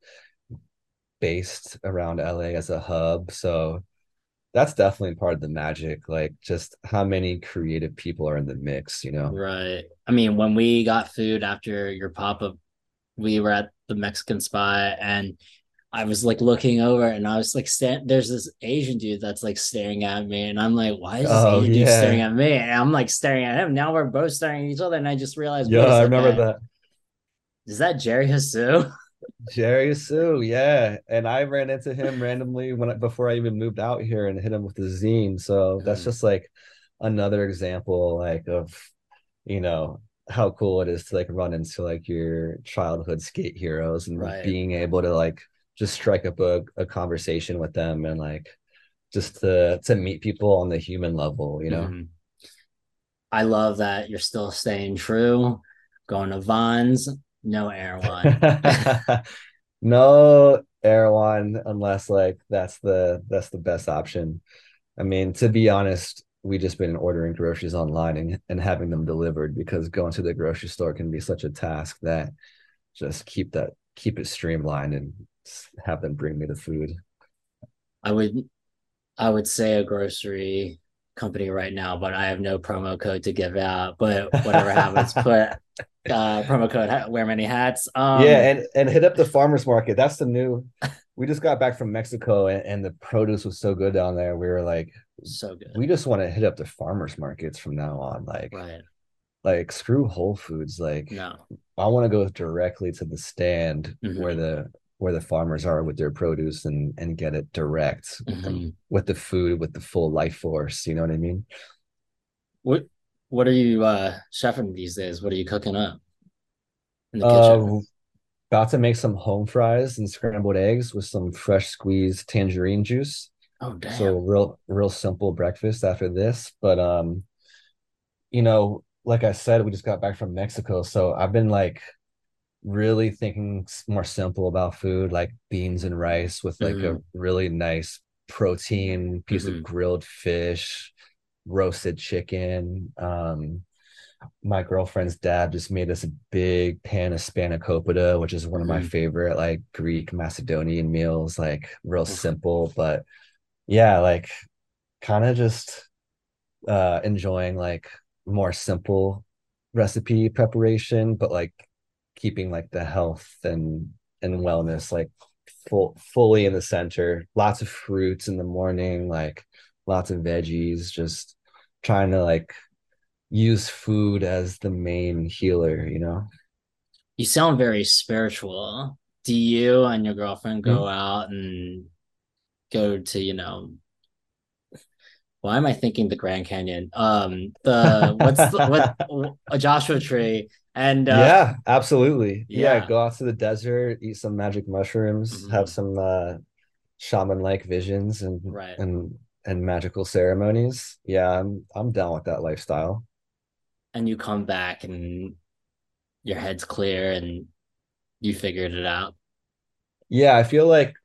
based around LA as a hub so that's definitely part of the magic like just how many creative people are in the mix you know Right. I mean, when we got food after your pop-up, we were at the Mexican spot and I was like looking over and I was like, stand there's this Asian dude that's like staring at me. And I'm like, why is this Oh, Asian dude staring at me? And I'm like staring at him. Now we're both staring at each other. And I just realized, yeah I remember second, that Is that Jerry Hsu? Jerry Hsu, yeah, and I ran into him randomly when I, before I even moved out here and hit him with the zine. So that's Mhm. just like another example, like of you know how cool it is to like run into like your childhood skate heroes and Right. being able to like just strike up a, a conversation with them and like just to to meet people on the human level, you know. Mhm. I love that you're still staying true, going to Vons, no air one. no Erewhon unless like that's the that's the best option. I mean, to be honest, we just been ordering groceries online and, and having them delivered because going to the grocery store can be such a task that just keep that keep it streamlined and have them bring me the food. I would I would say a grocery company right now, but I have no promo code to give out. But whatever happens, put uh promo code wear many hats. Um yeah, and and hit up the farmers market. That's the new. We just got back from Mexico and, and the produce was so good down there. We were like, so good. we just want to hit up the farmers markets from now on. Like, right. like screw Whole Foods. Like, No. I want to go directly to the stand Mhm. where the where the farmers are with their produce and and get it direct Mhm. with the food with the full life force. You know what I mean? What what are you uh chefing these days? What are you cooking up in the kitchen? Uh, about to make some home fries and scrambled eggs with some fresh squeezed tangerine juice. oh damn. So real real simple breakfast after this. But um, you know, like I said, we just got back from Mexico, so I've been like really thinking more simple about food, like beans and rice with like a really nice protein piece Mhm. of grilled fish, roasted chicken. Um, my girlfriend's dad just made us a big pan of spanakopita, which is one of my Mhm. favorite like Greek Macedonian meals, like real simple, but yeah, like kind of just uh enjoying like more simple recipe preparation, but like keeping like the health and and wellness like full fully in the center. Lots of fruits in the morning, like lots of veggies, just trying to like use food as the main healer, you know? You sound very spiritual. Do you and your girlfriend go out and go to, you know, why am I thinking the Grand Canyon? Um, the what's the what a Joshua tree and uh yeah, absolutely. Yeah, yeah. go out to the desert, eat some magic mushrooms, Mhm. have some uh shaman-like visions and Right. and and magical ceremonies. Yeah, I'm I'm down with that lifestyle. and you come back and your head's clear and you figured it out. Yeah, I feel like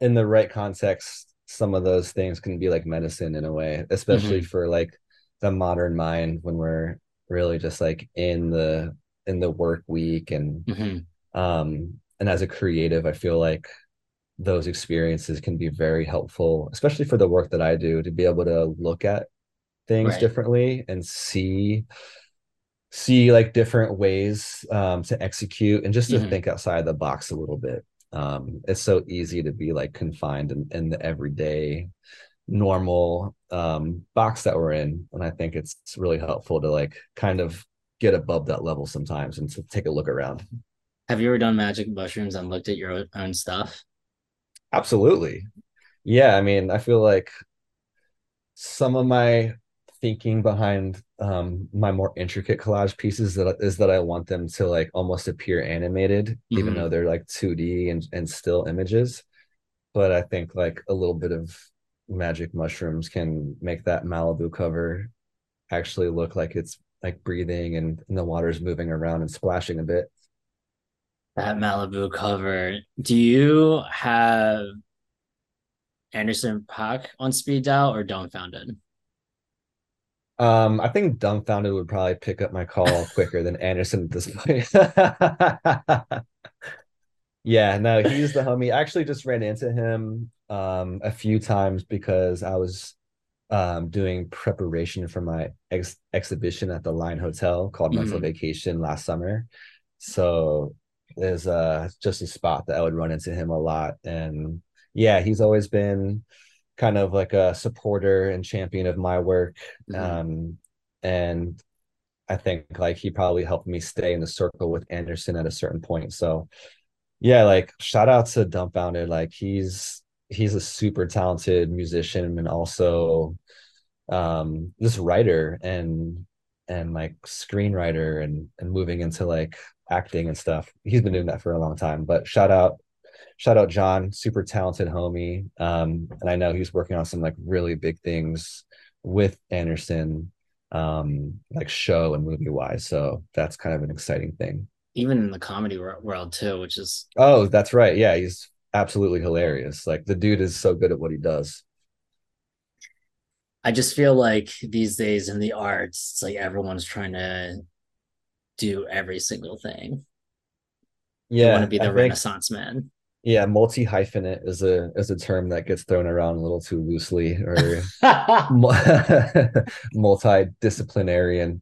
in the right context, some of those things can be like medicine in a way, especially for like the modern mind when we're really just like in the in the work week and Mhm. um and as a creative, I feel like those experiences can be very helpful, especially for the work that I do, to be able to look at things Right. differently and see see like different ways um to execute and just to Mhm. think outside the box a little bit. Um it's so easy to be like confined in, in the everyday normal um box that we're in. And I think it's really helpful to like kind of get above that level sometimes and to take a look around. Have you ever done magic mushrooms and looked at your own stuff? Absolutely. Yeah, I mean, I feel like some of my thinking behind um my more intricate collage pieces that is that I want them to like almost appear animated, even Mhm. though they're like 2D and, and still images. But I think like a little bit of magic mushrooms can make that Malibu cover actually look like it's like breathing and, and the water's moving around and splashing a bit. That Malibu cover. Do you have Anderson Paak on speed dial or Dumbfoundead? Um, I think Dumbfoundead would probably pick up my call quicker than Anderson at this point. Yeah, no, he's the homie. I actually just ran into him um a few times because I was um doing preparation for my ex exhibition at the Line Hotel called Mental Mhm. Vacation last summer. So there's uh just a spot that I would run into him a lot. And yeah, he's always been kind of like a supporter and champion of my work. Mhm. Um and I think like he probably helped me stay in the circle with Anderson at a certain point. So yeah, like shout out to Dumbfoundead. Like he's he's a super talented musician and also um this writer and and like screenwriter and and moving into like acting and stuff. He's been doing that for a long time. But shout out shout out John, super talented homie. Um and I know he's working on some like really big things with Anderson um like show and movie wise. So that's kind of an exciting thing. Even in the comedy world too, which is Oh, that's right. Yeah, he's absolutely hilarious. Like the dude is so good at what he does. I just feel like these days in the arts, it's like everyone's trying to do every single thing. Yeah, want to be the I think Renaissance man. yeah, multi-hyphenate is a is a term that gets thrown around a little too loosely or mu- multidisciplinarian.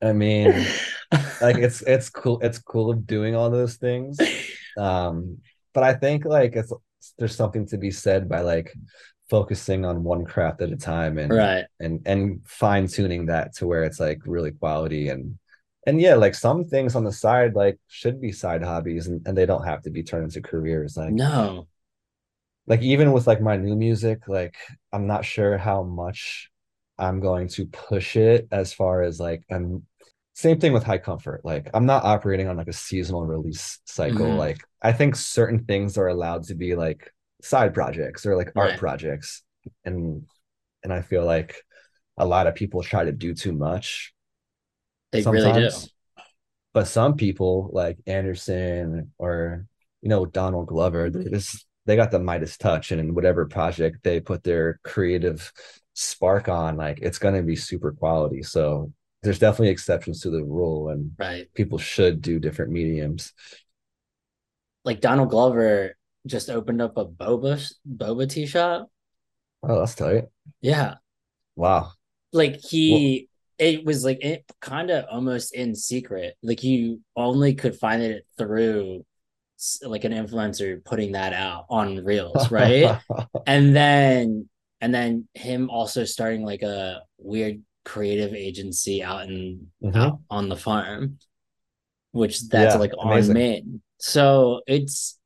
I mean, like it's it's cool it's cool of doing all those things. Um, but I think like it's there's something to be said by like focusing on one craft at a time and right. and and fine tuning that to where it's like really quality and and yeah like some things on the side like should be side hobbies and, and they don't have to be turned into careers like No. like even with like my new music like i'm not sure how much i'm going to push it as far as like i'm same thing with high comfort like i'm not operating on like a seasonal release cycle Mhm. like i think certain things are allowed to be like side projects or like art Right. projects and and i feel like a lot of people try to do too much They really do. sometimes but some people like anderson or you know donald glover they just they got the midas touch and in whatever project they put their creative spark on, like it's gonna be super quality. So there's definitely exceptions to the rule, and Right. people should do different mediums. Like Donald Glover just opened up a boba boba tea shop. Oh, that's tight. Yeah. Wow. Like he it was like it kind of almost in secret. Like you only could find it through like an influencer putting that out on Reels, right? and then and then him also starting like a weird creative agency out in Mhm. out on the farm which that's Yeah, like on. Maine. So it's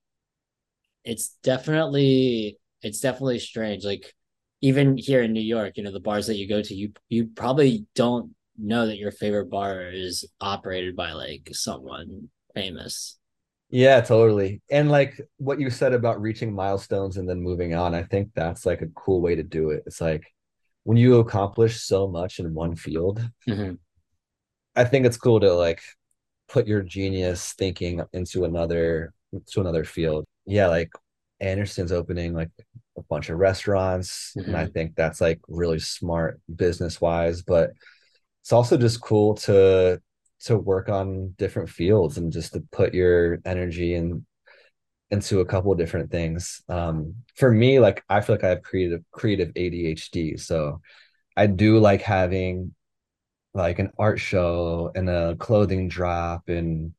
it's definitely it's definitely strange. Like even here in New York, you know, the bars that you go to, you you probably don't know that your favorite bar is operated by like someone famous. Yeah, totally. And like what you said about reaching milestones and then moving on, I think that's like a cool way to do it. It's like when you accomplish so much in one field, Mhm. I think it's cool to like put your genius thinking into another to another field. Yeah, like Anderson's opening like a bunch of restaurants, and I think that's like really smart business wise, but it's also just cool to to work on different fields and just to put your energy in into a couple of different things. Um, for me, like I feel like I have creative creative ADHD, so I do like having like an art show and a clothing drop and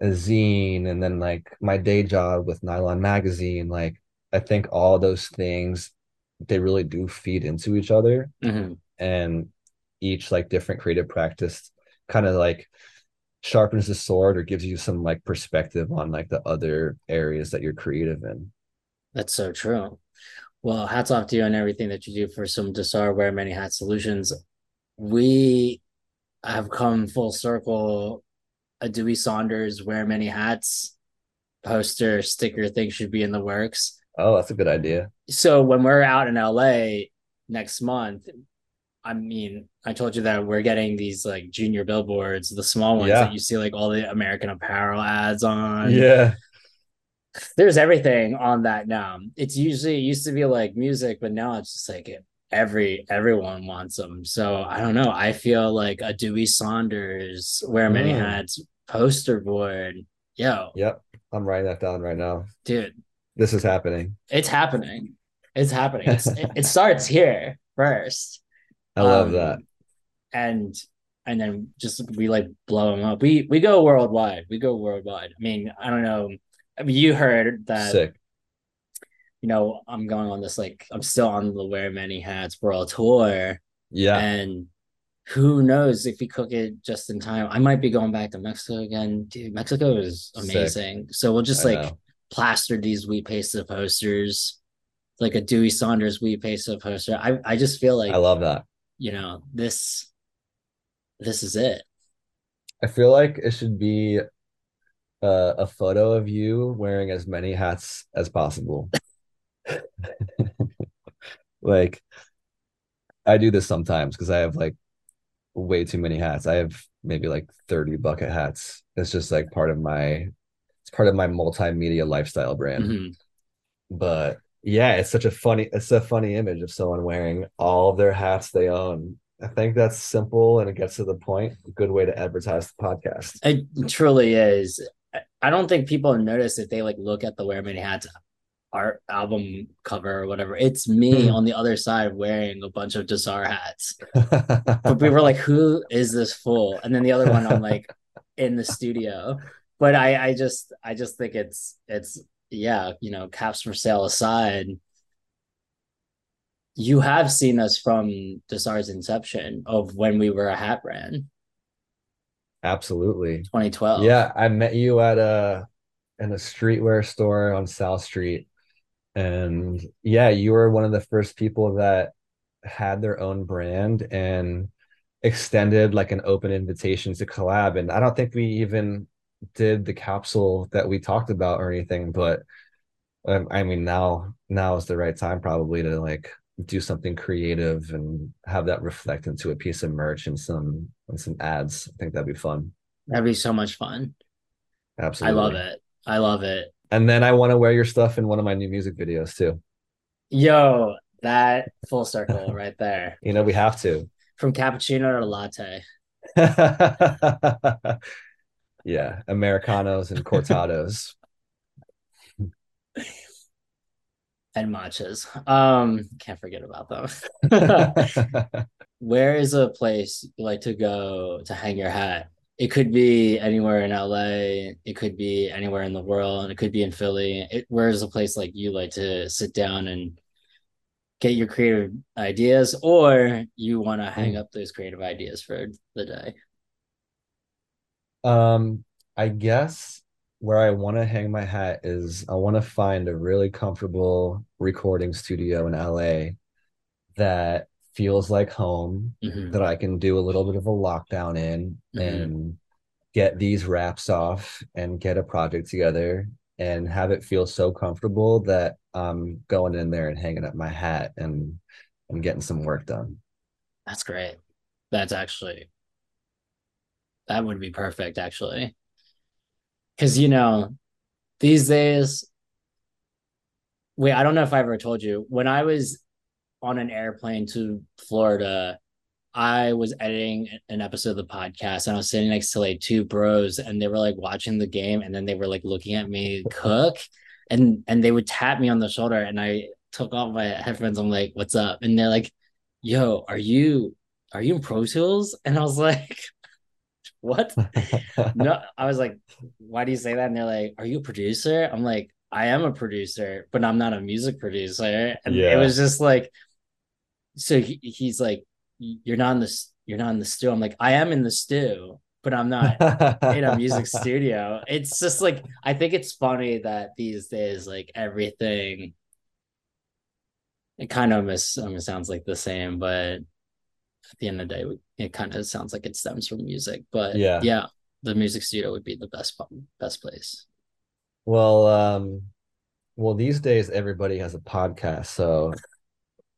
a zine and then like my day job with Nylon Magazine. Like I think all those things they really do feed into each other Mhm. and each like different creative practice kind of like sharpens the sword or gives you some like perspective on like the other areas that you're creative in. That's so true. Well, hats off to you on everything that you do for some Desar Wear Many Hat Solutions. We have come full circle. A Dewey Saunders Wear Many Hats poster sticker thing should be in the works. Oh, that's a good idea. So when we're out in LA next month, I mean, I told you that we're getting these like junior billboards, the small ones Yeah. that you see like all the American Apparel ads on Yeah. there's everything on that now. It's usually it used to be like music, but now it's just like every everyone wants them. So I don't know. I feel like a Dewey Saunders wear many Mm. hats poster board. Yo, Yep. I'm writing that down right now. dude, This is happening. it's happening. It's happening. It's, it, it starts here first. I love Um, that. And and then just we like blow them up. We we go worldwide. We go worldwide. I mean, I don't know. I mean, you heard that Sick. you know, I'm going on this like I'm still on the wear many hats world tour, Yeah. and who knows if we cook it just in time. I might be going back to Mexico again. Dude, Mexico is Sick. amazing. So we'll just I like know. plaster these wheat pasta posters, like a Dewey Saunders wheat pasta poster. I I just feel like I love that. You know this this is it. I feel like it should be uh, a photo of you wearing as many hats as possible. Like, I do this sometimes because I have like way too many hats. I have maybe like 30 bucket hats. It's just like part of my it's part of my multimedia lifestyle brand. Mhm. But yeah, it's such a funny it's a funny image of someone wearing all of their hats they own. I think that's simple and it gets to the point. A good way to advertise the podcast. It truly is. I- I don't think people notice if they like look at the Wear Many Hats art album cover or whatever. It's me Hmm. on the other side wearing a bunch of Desar hats. But we were like, who is this fool? And then the other one I'm like in the studio. But I I just I just think it's it's yeah, you know, caps for sale aside. You have seen us from Desar's inception of when we were a hat brand, Absolutely. 2012. Yeah, I met you at a in a streetwear store on South Street. And yeah, you were one of the first people that had their own brand and extended like an open invitation to collab. And I don't think we even did the capsule that we talked about or anything, but um, I mean now now is the right time probably to like do something creative and have that reflect into a piece of merch and some and some ads. I think that'd be fun. That'd be so much fun. Absolutely. I love it. I love it. And then I want to wear your stuff in one of my new music videos too. Yo, That full circle right there. You know, we have to. From cappuccino to latte. yeah, Americanos and cortados. and matchas. Um, can't forget about them. Where is a place you like to go to hang your hat? It could be anywhere in LA. It could be anywhere in the world. And It could be in Philly. It, where is a place like you like to sit down and get your creative ideas, or you want to hang Mm. up those creative ideas for the day? Um, I guess where I want to hang my hat is I want to find a really comfortable recording studio in LA that feels like home, Mhm. that I can do a little bit of a lockdown in Mhm. and get these raps off and get a project together and have it feel so comfortable that I'm going in there and hanging up my hat and and getting some work done. That's great. That's actually that would be perfect actually. Cuz you know, these days Wait, I don't know if I ever told you. When I was on an airplane to Florida, I was editing an episode of the podcast and I was sitting next to like two bros and they were like watching the game and then they were like looking at me cook and and they would tap me on the shoulder and I took off my headphones. I'm like, what's up? And they're like, yo, are you are you in Pro Tools? And I was like, what? no, I was like, why do you say that? And they're like, are you a producer? I'm like, I am a producer, but I'm not a music producer. And it was just like, so he, he's like, you're not in the you're not in the stew. I'm like, I am in the stew, but I'm not in a music studio. It's just like I think it's funny that these days, like everything, it kind of mis- I mean, sounds like the same, but at the end of the day, it kind of sounds like it stems from music. But Yeah. yeah, the music studio would be the best best place. Well, um, well, these days everybody has a podcast, so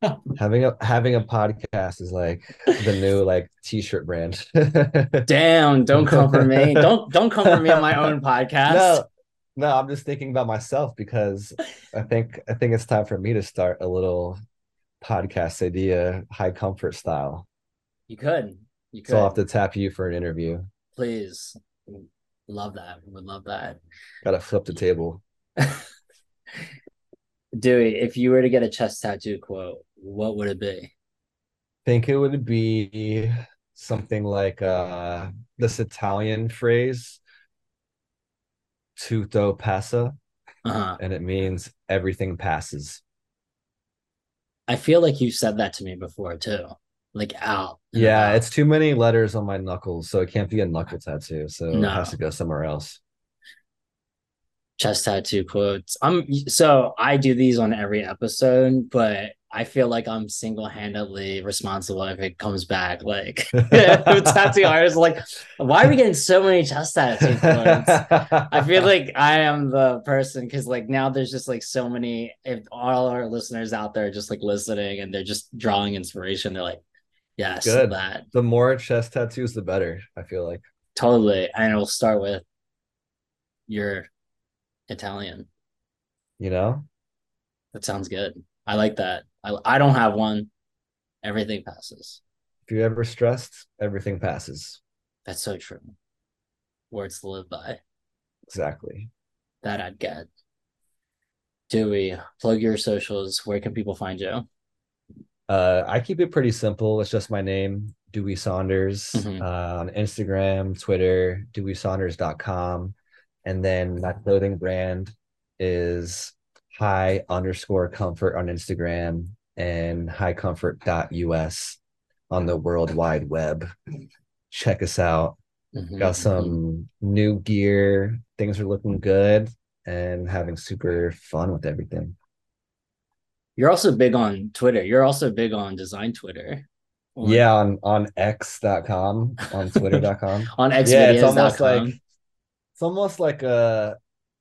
having a having a podcast is like the new like t-shirt brand. Damn! Don't come for me. Don't don't come for me on my own podcast. No, no, I'm just thinking about myself because I think I think it's time for me to start a little podcast idea, high comfort style. You could. You could. So I'll have to tap you for an interview. Please. Love that. Would love that. Gotta flip the table. Dewey, if you were to get a chest tattoo quote, what would it be? think it would be something like uh this Italian phrase tutto passa Uh-huh. and it means everything passes. I feel like you said that to me before too. Like out. Yeah, it's too many letters on my knuckles, so it can't be a knuckle tattoo. So No. it has to go somewhere else. chest tattoo quotes. I'm so I do these on every episode, but I feel like I'm single-handedly responsible if it comes back. Like tattoo artists, like, why are we getting so many chest tattoo quotes? I feel like I am the person because like now there's just like so many. If all our listeners out there are just like listening and they're just drawing inspiration, they're like, yes, Good. that the more chest tattoos, the better. I feel like. totally. And it'll start with your Italian. You know, That sounds good. I like that. I I don't have one. Everything passes. if you're ever stressed, everything passes. That's so true. Words to live by. Exactly. That I'd get. Dewey, plug your socials. Where can people find you? Uh, I keep it pretty simple. It's just my name, Dewey Saunders, Mhm. uh, on Instagram, Twitter, deweysaunders.com. And then my clothing brand is high underscore comfort on Instagram and highcomfort.us on the World Wide Web. Check us out. Mhm, Got mhm. some new gear. Things are looking good and having super fun with everything. You're also big on Twitter. You're also big on design Twitter. On- Yeah, on on x.com, on twitter.com. On x yeah, it's almost xvideos.com. like it's almost like a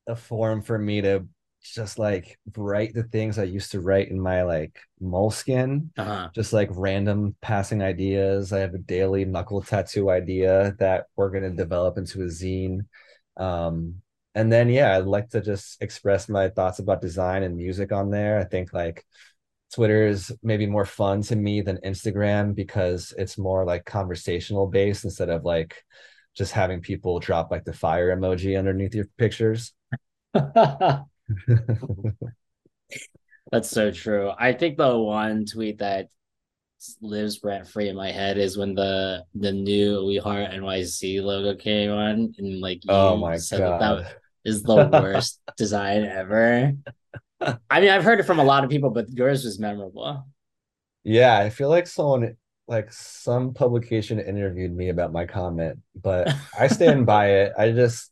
a forum for me to just like write the things I used to write in my like moleskin, uh-huh. just like random passing ideas. I have a daily knuckle tattoo idea that we're gonna develop into a zine. Um, and then yeah, I'd like to just express my thoughts about design and music on there. I think like Twitter is maybe more fun to me than Instagram because it's more like conversational based instead of like just having people drop like the fire emoji underneath your pictures. That's so true. I think the one tweet that lives rent free in my head is when the the new We Heart NYC logo came on, and like oh you oh my said that that god. Is the worst design ever. I mean, I've heard it from a lot of people, but yours was memorable. Yeah, I feel like someone like some publication interviewed me about my comment, but I stand by it. I just,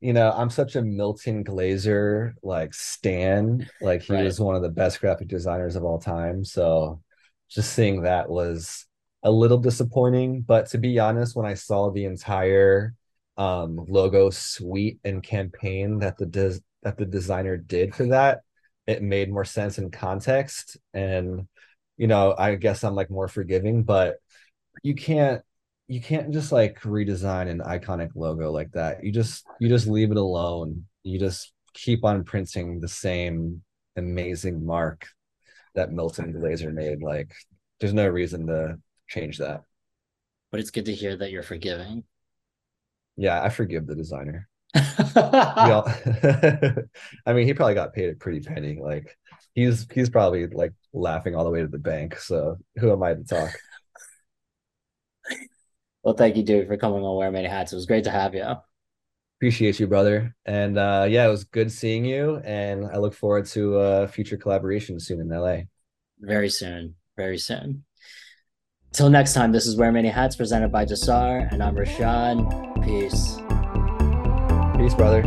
you know, I'm such a Milton Glaser like stan. Like he Right. was one of the best graphic designers of all time. So just seeing that was a little disappointing. But to be honest, when I saw the entire um logo suite and campaign that the des that the designer did for that, it made more sense in context. And you know, I guess I'm like more forgiving, but you can't you can't just like redesign an iconic logo like that. You just you just leave it alone. You just keep on printing the same amazing mark that Milton Glaser made. Like there's no reason to change that. But it's good to hear that you're forgiving. Yeah, I forgive the designer. All I mean, he probably got paid a pretty penny. Like he's he's probably like laughing all the way to the bank. So who am I to talk? well, thank you, dude, for coming on Wear Many Hats. It was great to have you. Appreciate you, brother. And uh yeah, it was good seeing you. And I look forward to uh future collaboration soon in LA. Very soon. Very soon. Till next time, this is Wear Many Hats presented by Jasar, and I'm Rashad. Peace. Peace, brother.